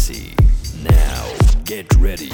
spicy. Now, get ready.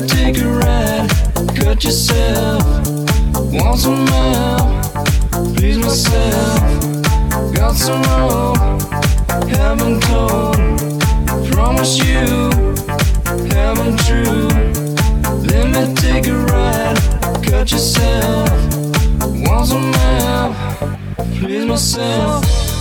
take a ride? Cut yourself, once? Please myself, got some haven't told. Promise you, haven't true. Let me take a ride, cut yourself. Please myself.